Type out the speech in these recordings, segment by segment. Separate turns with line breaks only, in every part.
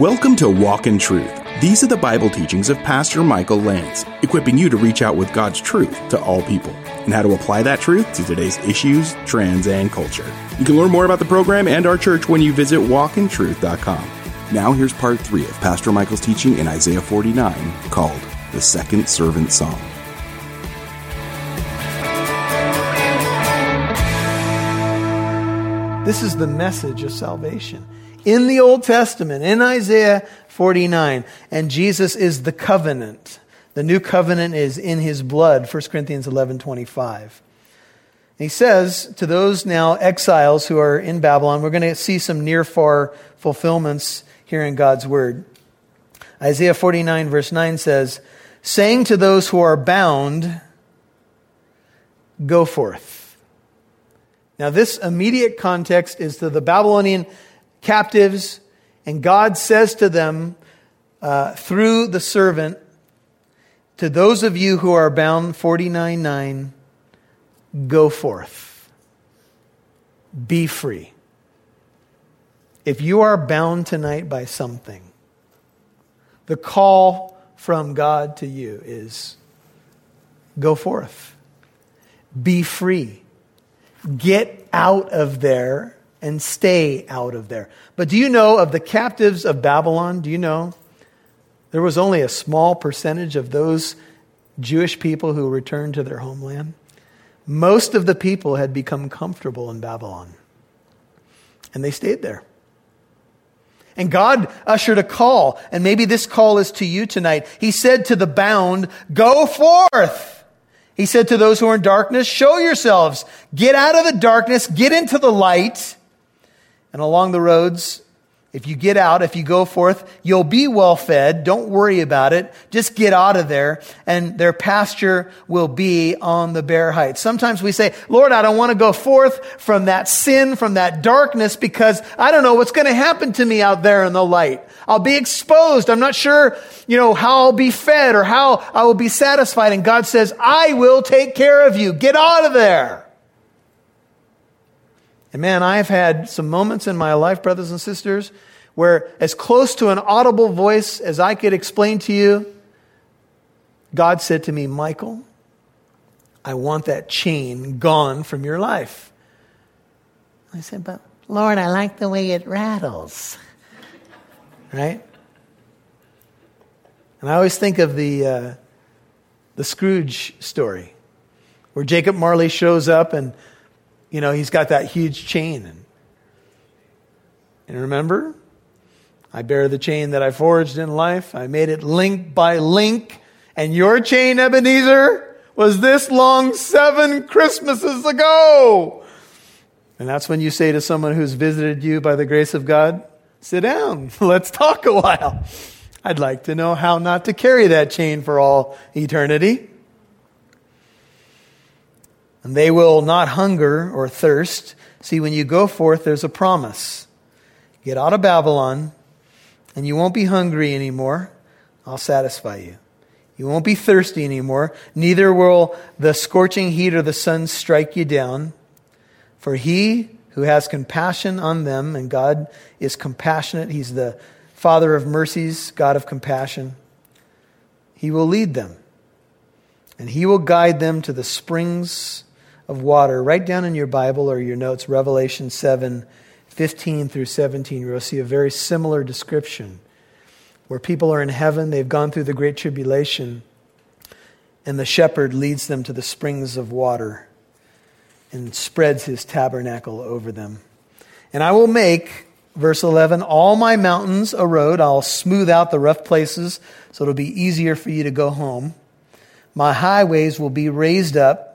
Welcome to Walk in Truth. These are the Bible teachings of Pastor Michael Lance, equipping you to reach out with God's truth to all people and how to apply that truth to today's issues, trends, and culture. You can learn more about the program and our church when you visit walkintruth.com. Now, here's part three of Pastor Michael's teaching in Isaiah 49 called The Second Servant Song.
This is the message of salvation in the Old Testament, in Isaiah 49. And Jesus is the covenant. The new covenant is in his blood, 1 Corinthians 11 25. he says to those now exiles who are in Babylon, we're going to see some near far fulfillments here in God's word. Isaiah 49, verse 9 says, saying to those who are bound, Go forth. Now, this immediate context is to the Babylonian captives, and God says to them uh, through the servant, to those of you who are bound 49 9, go forth. Be free. If you are bound tonight by something, the call from God to you is go forth. Be free. Get out of there and stay out of there. But do you know of the captives of Babylon? Do you know? There was only a small percentage of those Jewish people who returned to their homeland. Most of the people had become comfortable in Babylon, and they stayed there. And God ushered a call, and maybe this call is to you tonight. He said to the bound, Go forth. He said to those who are in darkness, Show yourselves. Get out of the darkness, get into the light. And along the roads, if you get out, if you go forth, you'll be well fed. Don't worry about it. Just get out of there and their pasture will be on the bare heights. Sometimes we say, Lord, I don't want to go forth from that sin, from that darkness because I don't know what's going to happen to me out there in the light. I'll be exposed. I'm not sure, you know, how I'll be fed or how I will be satisfied. And God says, I will take care of you. Get out of there. And man, I've had some moments in my life, brothers and sisters, where as close to an audible voice as I could explain to you, God said to me, Michael, I want that chain gone from your life. I said, but Lord, I like the way it rattles. Right? And I always think of the, uh, the Scrooge story, where Jacob Marley shows up and you know, he's got that huge chain. And, and remember, I bear the chain that I forged in life. I made it link by link. And your chain, Ebenezer, was this long seven Christmases ago. And that's when you say to someone who's visited you by the grace of God, sit down, let's talk a while. I'd like to know how not to carry that chain for all eternity and they will not hunger or thirst. See, when you go forth, there's a promise. Get out of Babylon, and you won't be hungry anymore. I'll satisfy you. You won't be thirsty anymore. Neither will the scorching heat of the sun strike you down. For he who has compassion on them, and God is compassionate, he's the Father of mercies, God of compassion, he will lead them. And he will guide them to the springs of water. Write down in your Bible or your notes Revelation 7 15 through 17. You'll see a very similar description where people are in heaven, they've gone through the great tribulation, and the shepherd leads them to the springs of water and spreads his tabernacle over them. And I will make, verse 11, all my mountains a road. I'll smooth out the rough places so it'll be easier for you to go home. My highways will be raised up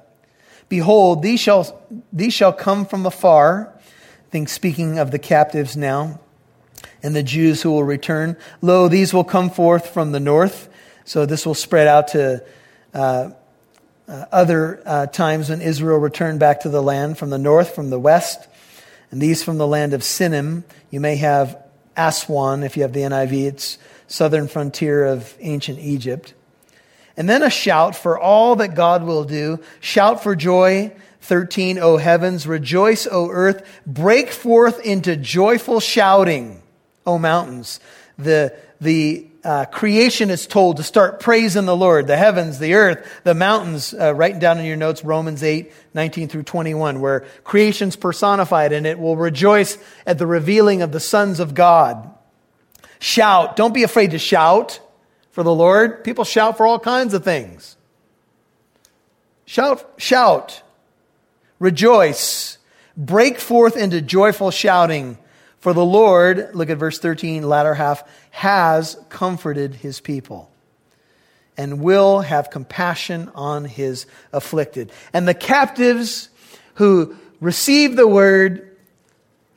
Behold, these shall, these shall come from afar. I think speaking of the captives now and the Jews who will return. Lo, these will come forth from the north. So this will spread out to uh, uh, other uh, times when Israel returned back to the land from the north, from the west. And these from the land of Sinim. You may have Aswan if you have the NIV. It's southern frontier of ancient Egypt. And then a shout for all that God will do. Shout for joy. 13, O heavens, rejoice, O earth, break forth into joyful shouting, O mountains. the, the uh, creation is told to start praising the Lord, the heavens, the earth, the mountains, uh, writing down in your notes Romans 8, 19 through 21, where creation's personified and it will rejoice at the revealing of the sons of God. Shout. Don't be afraid to shout for the Lord. People shout for all kinds of things. Shout, shout. Rejoice. Break forth into joyful shouting for the Lord, look at verse 13, latter half, has comforted his people and will have compassion on his afflicted. And the captives who received the word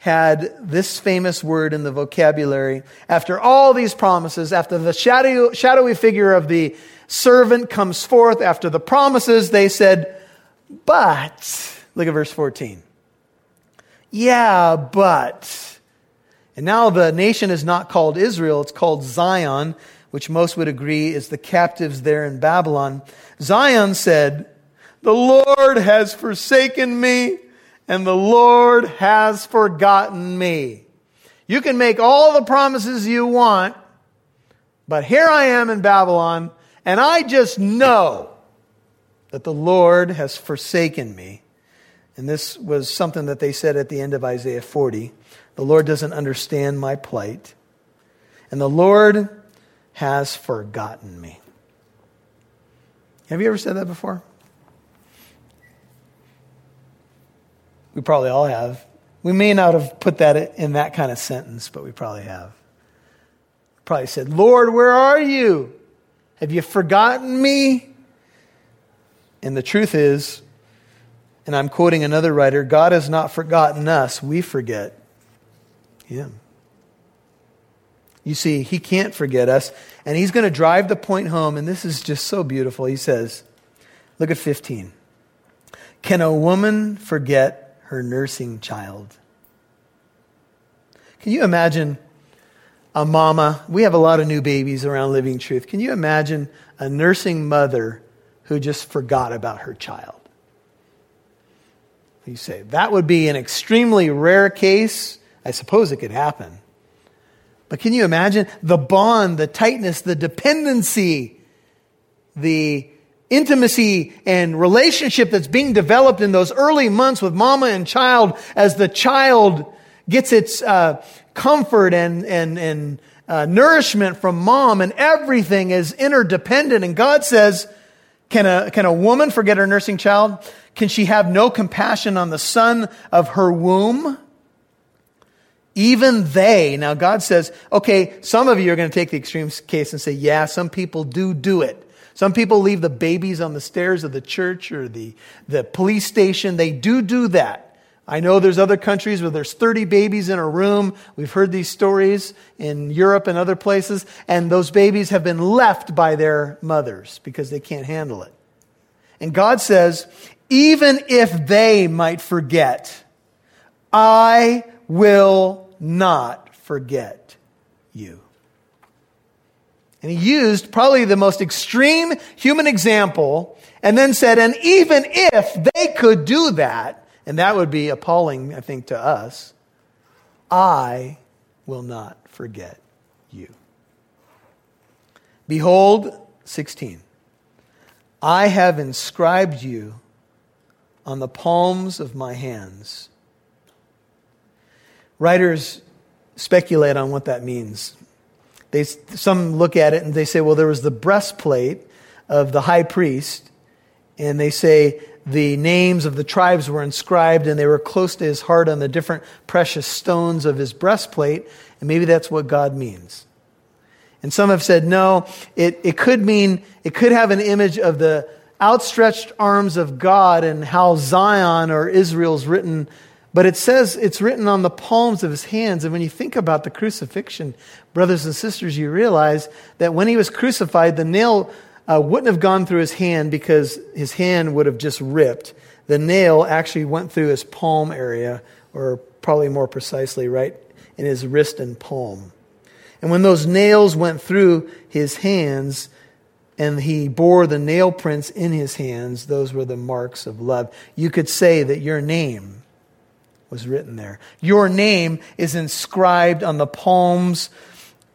had this famous word in the vocabulary. After all these promises, after the shadow, shadowy figure of the servant comes forth, after the promises, they said, but, look at verse 14. Yeah, but. And now the nation is not called Israel, it's called Zion, which most would agree is the captives there in Babylon. Zion said, The Lord has forsaken me, and the Lord has forgotten me. You can make all the promises you want, but here I am in Babylon, and I just know that the Lord has forsaken me. And this was something that they said at the end of Isaiah 40. The Lord doesn't understand my plight. And the Lord has forgotten me. Have you ever said that before? We probably all have. We may not have put that in that kind of sentence, but we probably have. Probably said, Lord, where are you? Have you forgotten me? And the truth is, and I'm quoting another writer God has not forgotten us, we forget him. You see, he can't forget us, and he's going to drive the point home, and this is just so beautiful. He says, Look at 15. Can a woman forget her nursing child? Can you imagine a mama? We have a lot of new babies around Living Truth. Can you imagine a nursing mother who just forgot about her child? You say, that would be an extremely rare case. I suppose it could happen. But can you imagine the bond, the tightness, the dependency, the intimacy and relationship that's being developed in those early months with mama and child as the child gets its uh, comfort and, and, and uh, nourishment from mom and everything is interdependent. And God says, can a, can a woman forget her nursing child? Can she have no compassion on the son of her womb? Even they, now God says, okay, some of you are going to take the extreme case and say, yeah, some people do do it. Some people leave the babies on the stairs of the church or the, the police station. They do do that. I know there's other countries where there's 30 babies in a room. We've heard these stories in Europe and other places, and those babies have been left by their mothers because they can't handle it. And God says, even if they might forget, I will not forget you. And he used probably the most extreme human example and then said, and even if they could do that, and that would be appalling, I think, to us, I will not forget you. Behold, 16, I have inscribed you on the palms of my hands. Writers speculate on what that means. They, some look at it and they say, well, there was the breastplate of the high priest, and they say the names of the tribes were inscribed and they were close to his heart on the different precious stones of his breastplate, and maybe that's what God means. And some have said, no, it, it could mean, it could have an image of the outstretched arms of God and how Zion or Israel's written, but it says it's written on the palms of his hands. And when you think about the crucifixion, brothers and sisters, you realize that when he was crucified, the nail uh, wouldn't have gone through his hand because his hand would have just ripped. The nail actually went through his palm area, or probably more precisely, right in his wrist and palm. And when those nails went through his hands, and he bore the nail prints in his hands. Those were the marks of love. You could say that your name was written there. Your name is inscribed on the palms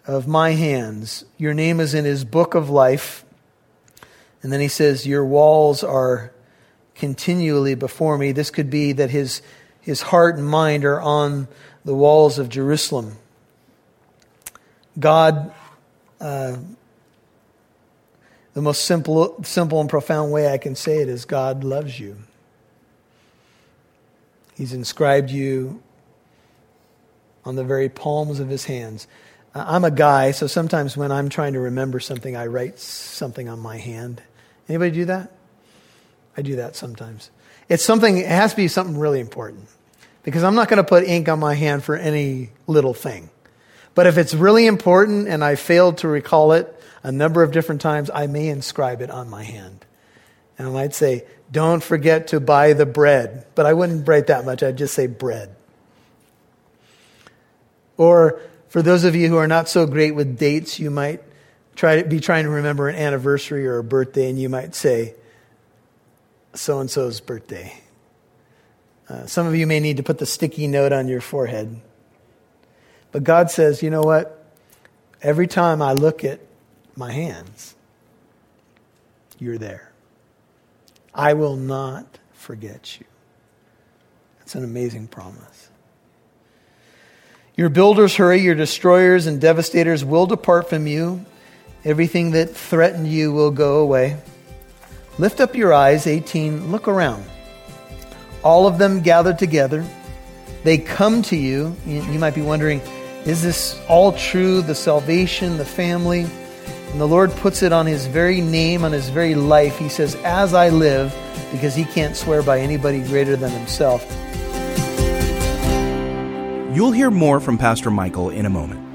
of my hands. Your name is in his book of life. And then he says, Your walls are continually before me. This could be that his, his heart and mind are on the walls of Jerusalem. God, uh, the most simple, simple and profound way I can say it is God loves you. He's inscribed you on the very palms of his hands. Uh, I'm a guy, so sometimes when I'm trying to remember something, I write something on my hand. Anybody do that? I do that sometimes. It's something, it has to be something really important because I'm not going to put ink on my hand for any little thing. But if it's really important and I failed to recall it a number of different times, I may inscribe it on my hand. And I might say, don't forget to buy the bread. But I wouldn't write that much, I'd just say bread. Or for those of you who are not so great with dates, you might try to be trying to remember an anniversary or a birthday, and you might say, so and so's birthday. Uh, some of you may need to put the sticky note on your forehead. But God says, you know what? Every time I look at my hands, you're there. I will not forget you. That's an amazing promise. Your builders hurry, your destroyers and devastators will depart from you. Everything that threatened you will go away. Lift up your eyes, 18, look around. All of them gathered together. They come to you. You might be wondering, is this all true? The salvation, the family? And the Lord puts it on his very name, on his very life. He says, As I live, because he can't swear by anybody greater than himself.
You'll hear more from Pastor Michael in a moment.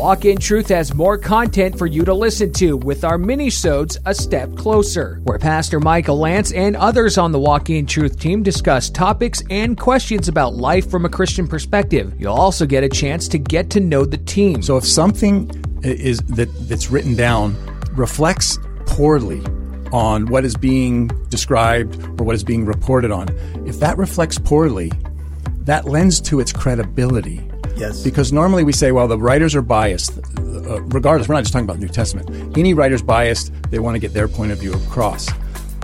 Walk in Truth has more content for you to listen to with our mini-sodes A Step Closer, where Pastor Michael Lance and others on the Walk in Truth team discuss topics and questions about life from a Christian perspective. You'll also get a chance to get to know the team.
So if something is that that's written down reflects poorly on what is being described or what is being reported on, if that reflects poorly, that lends to its credibility
Yes.
Because normally we say, well, the writers are biased. Uh, regardless, we're not just talking about the New Testament. Any writer's biased, they want to get their point of view across.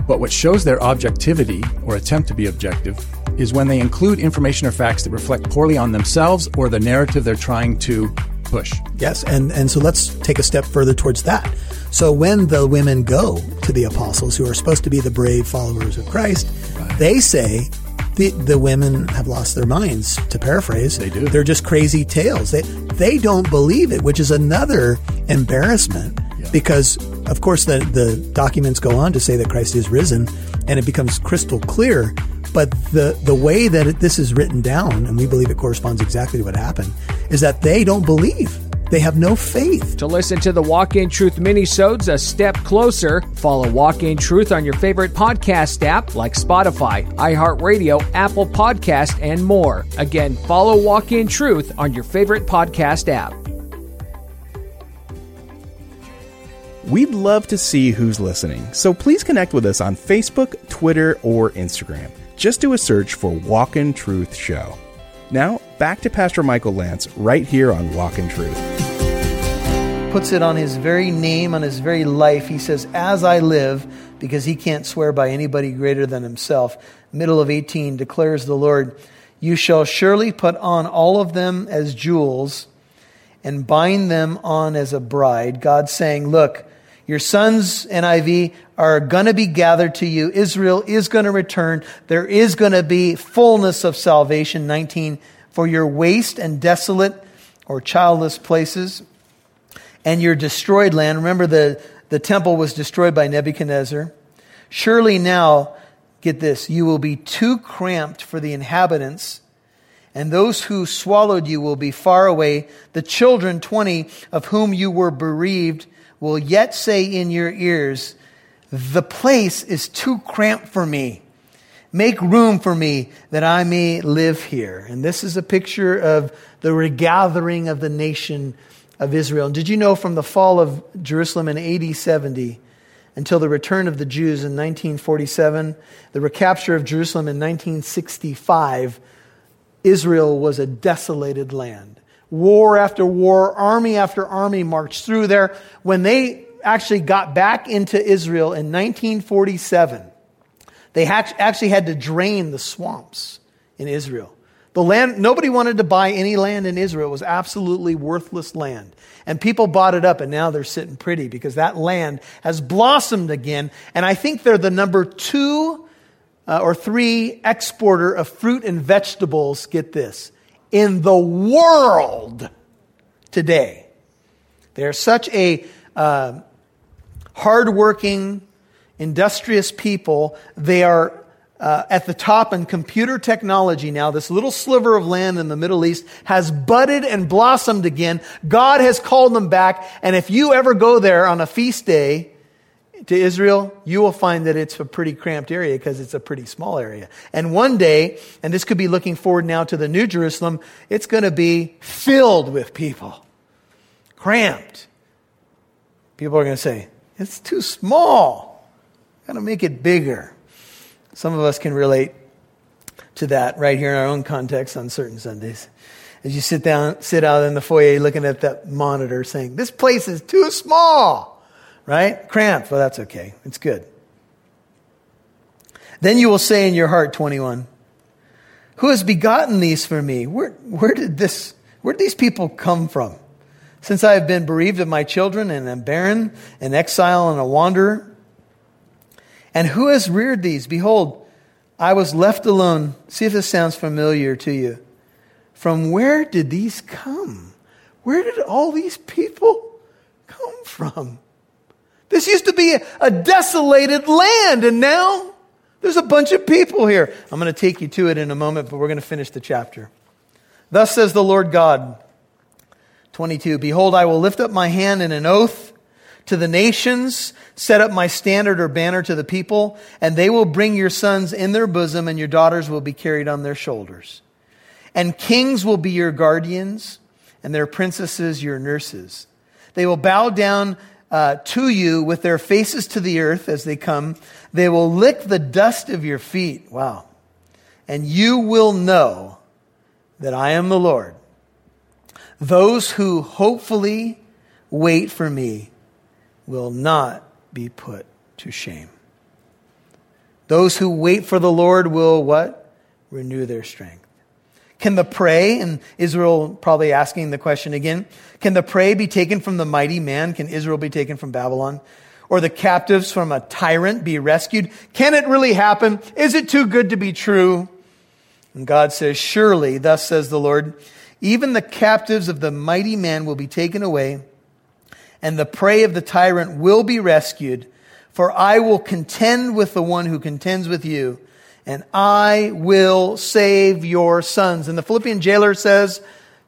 But what shows their objectivity or attempt to be objective is when they include information or facts that reflect poorly on themselves or the narrative they're trying to push.
Yes, and, and so let's take a step further towards that. So when the women go to the apostles, who are supposed to be the brave followers of Christ, right. they say, the, the women have lost their minds, to paraphrase.
They do.
They're just crazy tales. They, they don't believe it, which is another embarrassment yeah. because, of course, the, the documents go on to say that Christ is risen and it becomes crystal clear. But the, the way that it, this is written down, and we believe it corresponds exactly to what happened, is that they don't believe they have no faith.
To listen to the Walk in Truth mini-sodes a step closer, follow Walk in Truth on your favorite podcast app like Spotify, iHeartRadio, Apple Podcast, and more. Again, follow Walk in Truth on your favorite podcast app.
We'd love to see who's listening, so please connect with us on Facebook, Twitter, or Instagram. Just do a search for Walk in Truth Show. Now, back to Pastor Michael Lance right here on Walk in Truth.
Puts it on his very name, on his very life. He says, As I live, because he can't swear by anybody greater than himself. Middle of 18 declares the Lord, You shall surely put on all of them as jewels and bind them on as a bride. God saying, Look, your sons, NIV, are going to be gathered to you. Israel is going to return. There is going to be fullness of salvation. 19 for your waste and desolate or childless places and your destroyed land. Remember, the, the temple was destroyed by Nebuchadnezzar. Surely now, get this, you will be too cramped for the inhabitants, and those who swallowed you will be far away. The children, 20, of whom you were bereaved, will yet say in your ears, The place is too cramped for me. Make room for me that I may live here. And this is a picture of the regathering of the nation of Israel. And did you know from the fall of Jerusalem in AD 70 until the return of the Jews in 1947, the recapture of Jerusalem in 1965, Israel was a desolated land War after war, army after army marched through there. When they actually got back into Israel in 1947, they actually had to drain the swamps in Israel. The land, nobody wanted to buy any land in Israel. It was absolutely worthless land. And people bought it up and now they're sitting pretty because that land has blossomed again. And I think they're the number two uh, or three exporter of fruit and vegetables, get this, in the world today. They're such a uh, hardworking, industrious people. They are uh, at the top in computer technology now, this little sliver of land in the Middle East has budded and blossomed again. God has called them back. And if you ever go there on a feast day to Israel, you will find that it's a pretty cramped area because it's a pretty small area. And one day, and this could be looking forward now to the New Jerusalem, it's going to be filled with people. Cramped. People are going to say, it's too small. Got to make it bigger. Some of us can relate to that right here in our own context on certain Sundays. As you sit down, sit out in the foyer looking at that monitor saying, this place is too small, right? Cramped. Well, that's okay. It's good. Then you will say in your heart, 21, who has begotten these for me? Where, where did this, where did these people come from? Since I have been bereaved of my children and am barren, an exile and a wanderer, and who has reared these? Behold, I was left alone. See if this sounds familiar to you. From where did these come? Where did all these people come from? This used to be a, a desolated land, and now there's a bunch of people here. I'm going to take you to it in a moment, but we're going to finish the chapter. Thus says the Lord God, 22 Behold, I will lift up my hand in an oath to the nations, set up my standard or banner to the people, and they will bring your sons in their bosom, and your daughters will be carried on their shoulders. And kings will be your guardians, and their princesses your nurses. They will bow down uh, to you with their faces to the earth as they come. They will lick the dust of your feet. Wow. And you will know that I am the Lord. Those who hopefully wait for me will not be put to shame. Those who wait for the Lord will what? Renew their strength. Can the prey, and Israel probably asking the question again, can the prey be taken from the mighty man? Can Israel be taken from Babylon? Or the captives from a tyrant be rescued? Can it really happen? Is it too good to be true? And God says, Surely, thus says the Lord, even the captives of the mighty man will be taken away and the prey of the tyrant will be rescued. For I will contend with the one who contends with you, and I will save your sons. And the Philippian jailer says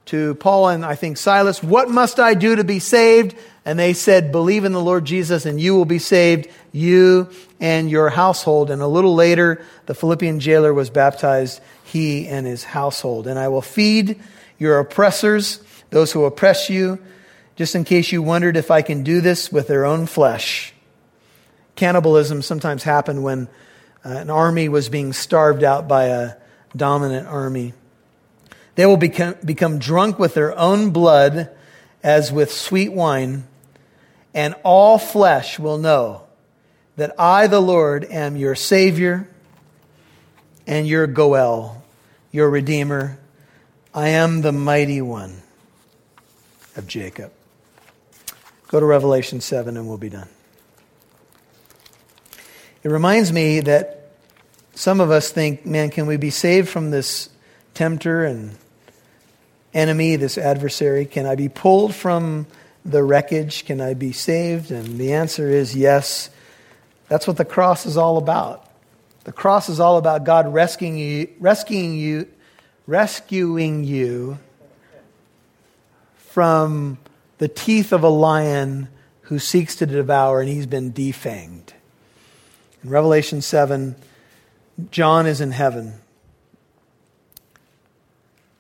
to Paul and I think Silas, What must I do to be saved? And they said, Believe in the Lord Jesus, and you will be saved, you and your household. And a little later, the Philippian jailer was baptized, he and his household. And I will feed your oppressors, those who oppress you just in case you wondered if I can do this with their own flesh. Cannibalism sometimes happened when uh, an army was being starved out by a dominant army. They will become, become drunk with their own blood as with sweet wine, and all flesh will know that I, the Lord, am your Savior and your Goel, your Redeemer. I am the mighty one of Jacob. Go to Revelation 7 and we'll be done. It reminds me that some of us think, man, can we be saved from this tempter and enemy, this adversary? Can I be pulled from the wreckage? Can I be saved? And the answer is yes. That's what the cross is all about. The cross is all about God rescuing you, rescuing you, rescuing you from the teeth of a lion who seeks to devour, and he's been defanged. In Revelation 7, John is in heaven.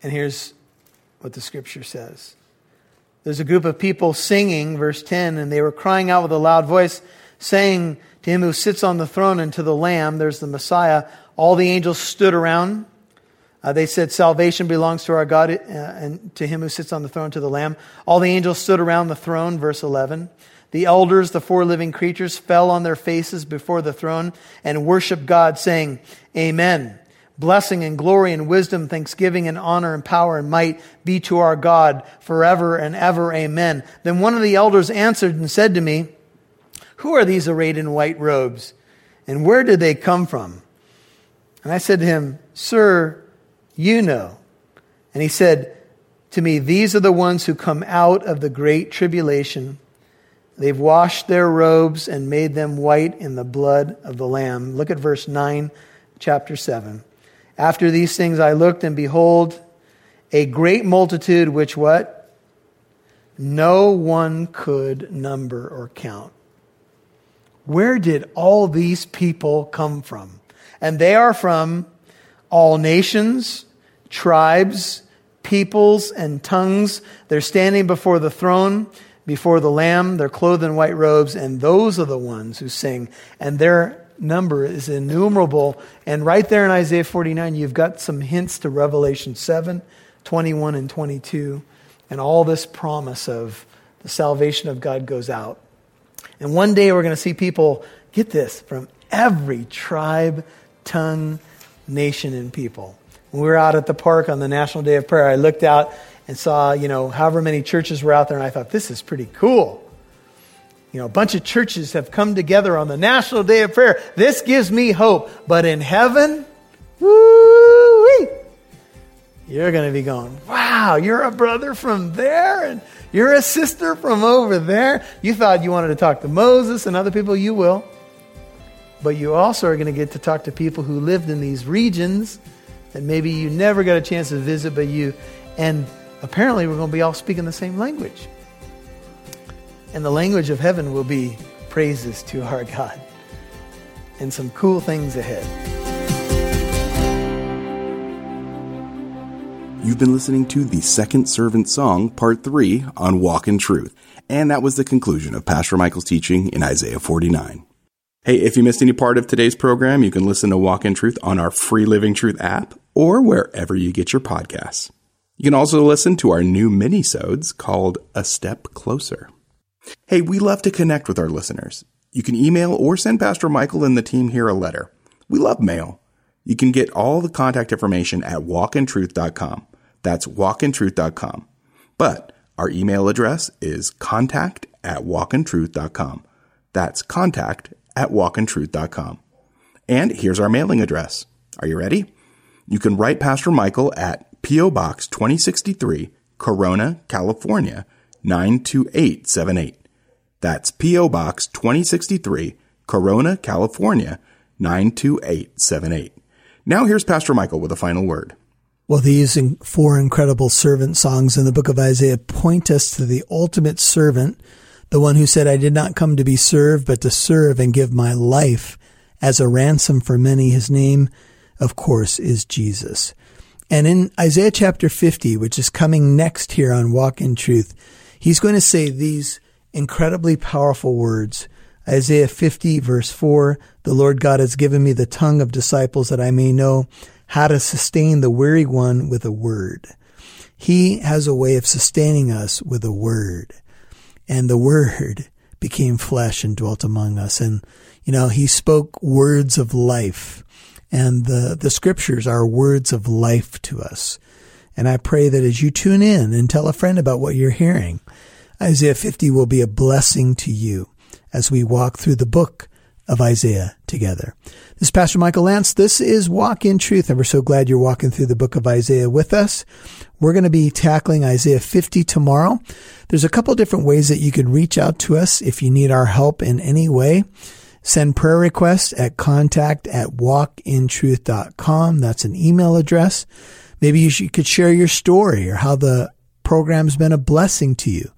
And here's what the scripture says There's a group of people singing, verse 10, and they were crying out with a loud voice, saying to him who sits on the throne and to the Lamb, there's the Messiah. All the angels stood around Uh, they said, Salvation belongs to our God uh, and to him who sits on the throne, to the Lamb. All the angels stood around the throne, verse 11. The elders, the four living creatures, fell on their faces before the throne and worshiped God, saying, Amen. Blessing and glory and wisdom, thanksgiving and honor and power and might be to our God forever and ever. Amen. Then one of the elders answered and said to me, Who are these arrayed in white robes? And where did they come from? And I said to him, Sir, you know. And he said to me, These are the ones who come out of the great tribulation. They've washed their robes and made them white in the blood of the Lamb. Look at verse 9, chapter 7. After these things I looked, and behold, a great multitude which what? No one could number or count. Where did all these people come from? And they are from all nations, tribes, peoples, and tongues. They're standing before the throne, before the Lamb. They're clothed in white robes, and those are the ones who sing. And their number is innumerable. And right there in Isaiah 49, you've got some hints to Revelation 7, 21, and 22. And all this promise of the salvation of God goes out. And one day we're going to see people, get this, from every tribe, tongue, nation, and people. When we were out at the park on the National Day of Prayer, I looked out and saw, you know, however many churches were out there, and I thought, this is pretty cool. You know, a bunch of churches have come together on the National Day of Prayer. This gives me hope. But in heaven, woo you're going to be going, wow, you're a brother from there, and you're a sister from over there. You thought you wanted to talk to Moses and other people, you will. But you also are going to get to talk to people who lived in these regions that maybe you never got a chance to visit, but you, and apparently we're going to be all speaking the same language. And the language of heaven will be praises to our God and some cool things ahead.
You've been listening to the Second Servant Song, Part 3 on Walk in Truth. And that was the conclusion of Pastor Michael's teaching in Isaiah 49. Hey, if you missed any part of today's program, you can listen to Walk in Truth on our free Living Truth app or wherever you get your podcasts. You can also listen to our new mini-sodes called A Step Closer. Hey, we love to connect with our listeners. You can email or send Pastor Michael and the team here a letter. We love mail. You can get all the contact information at walkintruth.com. That's walkintruth.com. But our email address is contact at walkintruth.com. That's contact at walkintruth.com. And here's our mailing address. Are you ready? You can write Pastor Michael at P.O. Box 2063, Corona, California 92878. That's P.O. Box 2063, Corona, California 92878. Now here's Pastor Michael with a final word.
Well, these four incredible servant songs in the book of Isaiah point us to the ultimate servant the one who said, I did not come to be served, but to serve and give my life as a ransom for many. His name, of course, is Jesus. And in Isaiah chapter 50, which is coming next here on Walk in Truth, he's going to say these incredibly powerful words. Isaiah 50 verse 4, the Lord God has given me the tongue of disciples that I may know how to sustain the weary one with a word. He has a way of sustaining us with a word and the word became flesh and dwelt among us. And, you know, he spoke words of life and the, the scriptures are words of life to us. And I pray that as you tune in and tell a friend about what you're hearing, Isaiah 50 will be a blessing to you as we walk through the book of Isaiah together. This is Pastor Michael Lance. This is Walk in Truth, and we're so glad you're walking through the book of Isaiah with us. We're going to be tackling Isaiah 50 tomorrow. There's a couple different ways that you could reach out to us if you need our help in any way. Send prayer requests at contact at walkintruth.com. That's an email address. Maybe you could share your story or how the program's been a blessing to you.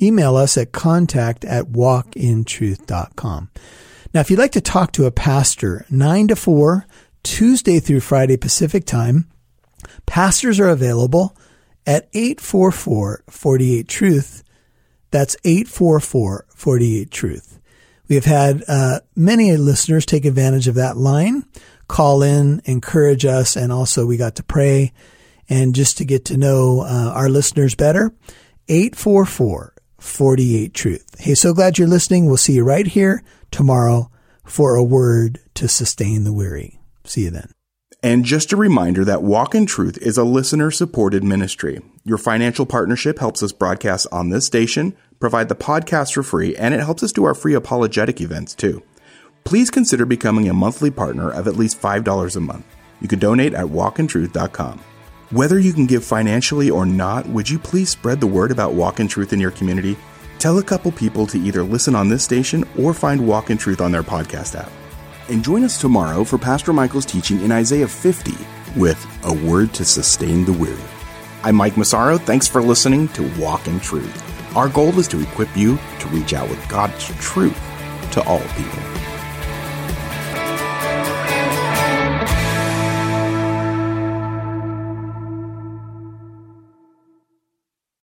Email us at contact at walkintruth.com. Now, if you'd like to talk to a pastor, 9 to 4, Tuesday through Friday Pacific time, pastors are available at 844 48 Truth. That's 844 48 Truth. We have had uh, many listeners take advantage of that line.
call in, encourage us, and also we got to pray and just to get to know uh, our listeners better. 844 48 Truth. Hey, so glad you're listening. We'll see you right here tomorrow for a word to sustain the weary. See you then.
And just a reminder that Walk in Truth is a listener supported ministry. Your financial partnership helps us broadcast on this station, provide the podcast for free, and it helps us do our free apologetic events too. Please consider becoming a monthly partner of at least $5 a month. You can donate at walkintruth.com. Whether you can give financially or not, would you please spread the word about Walk in Truth in your community? Tell a couple people to either listen on this station or find Walk in Truth on their podcast app. And join us tomorrow for Pastor Michael's teaching in Isaiah 50 with a word to sustain the weary. I'm Mike Massaro. Thanks for listening to Walk in Truth. Our goal is to equip you to reach out with God's truth to all people.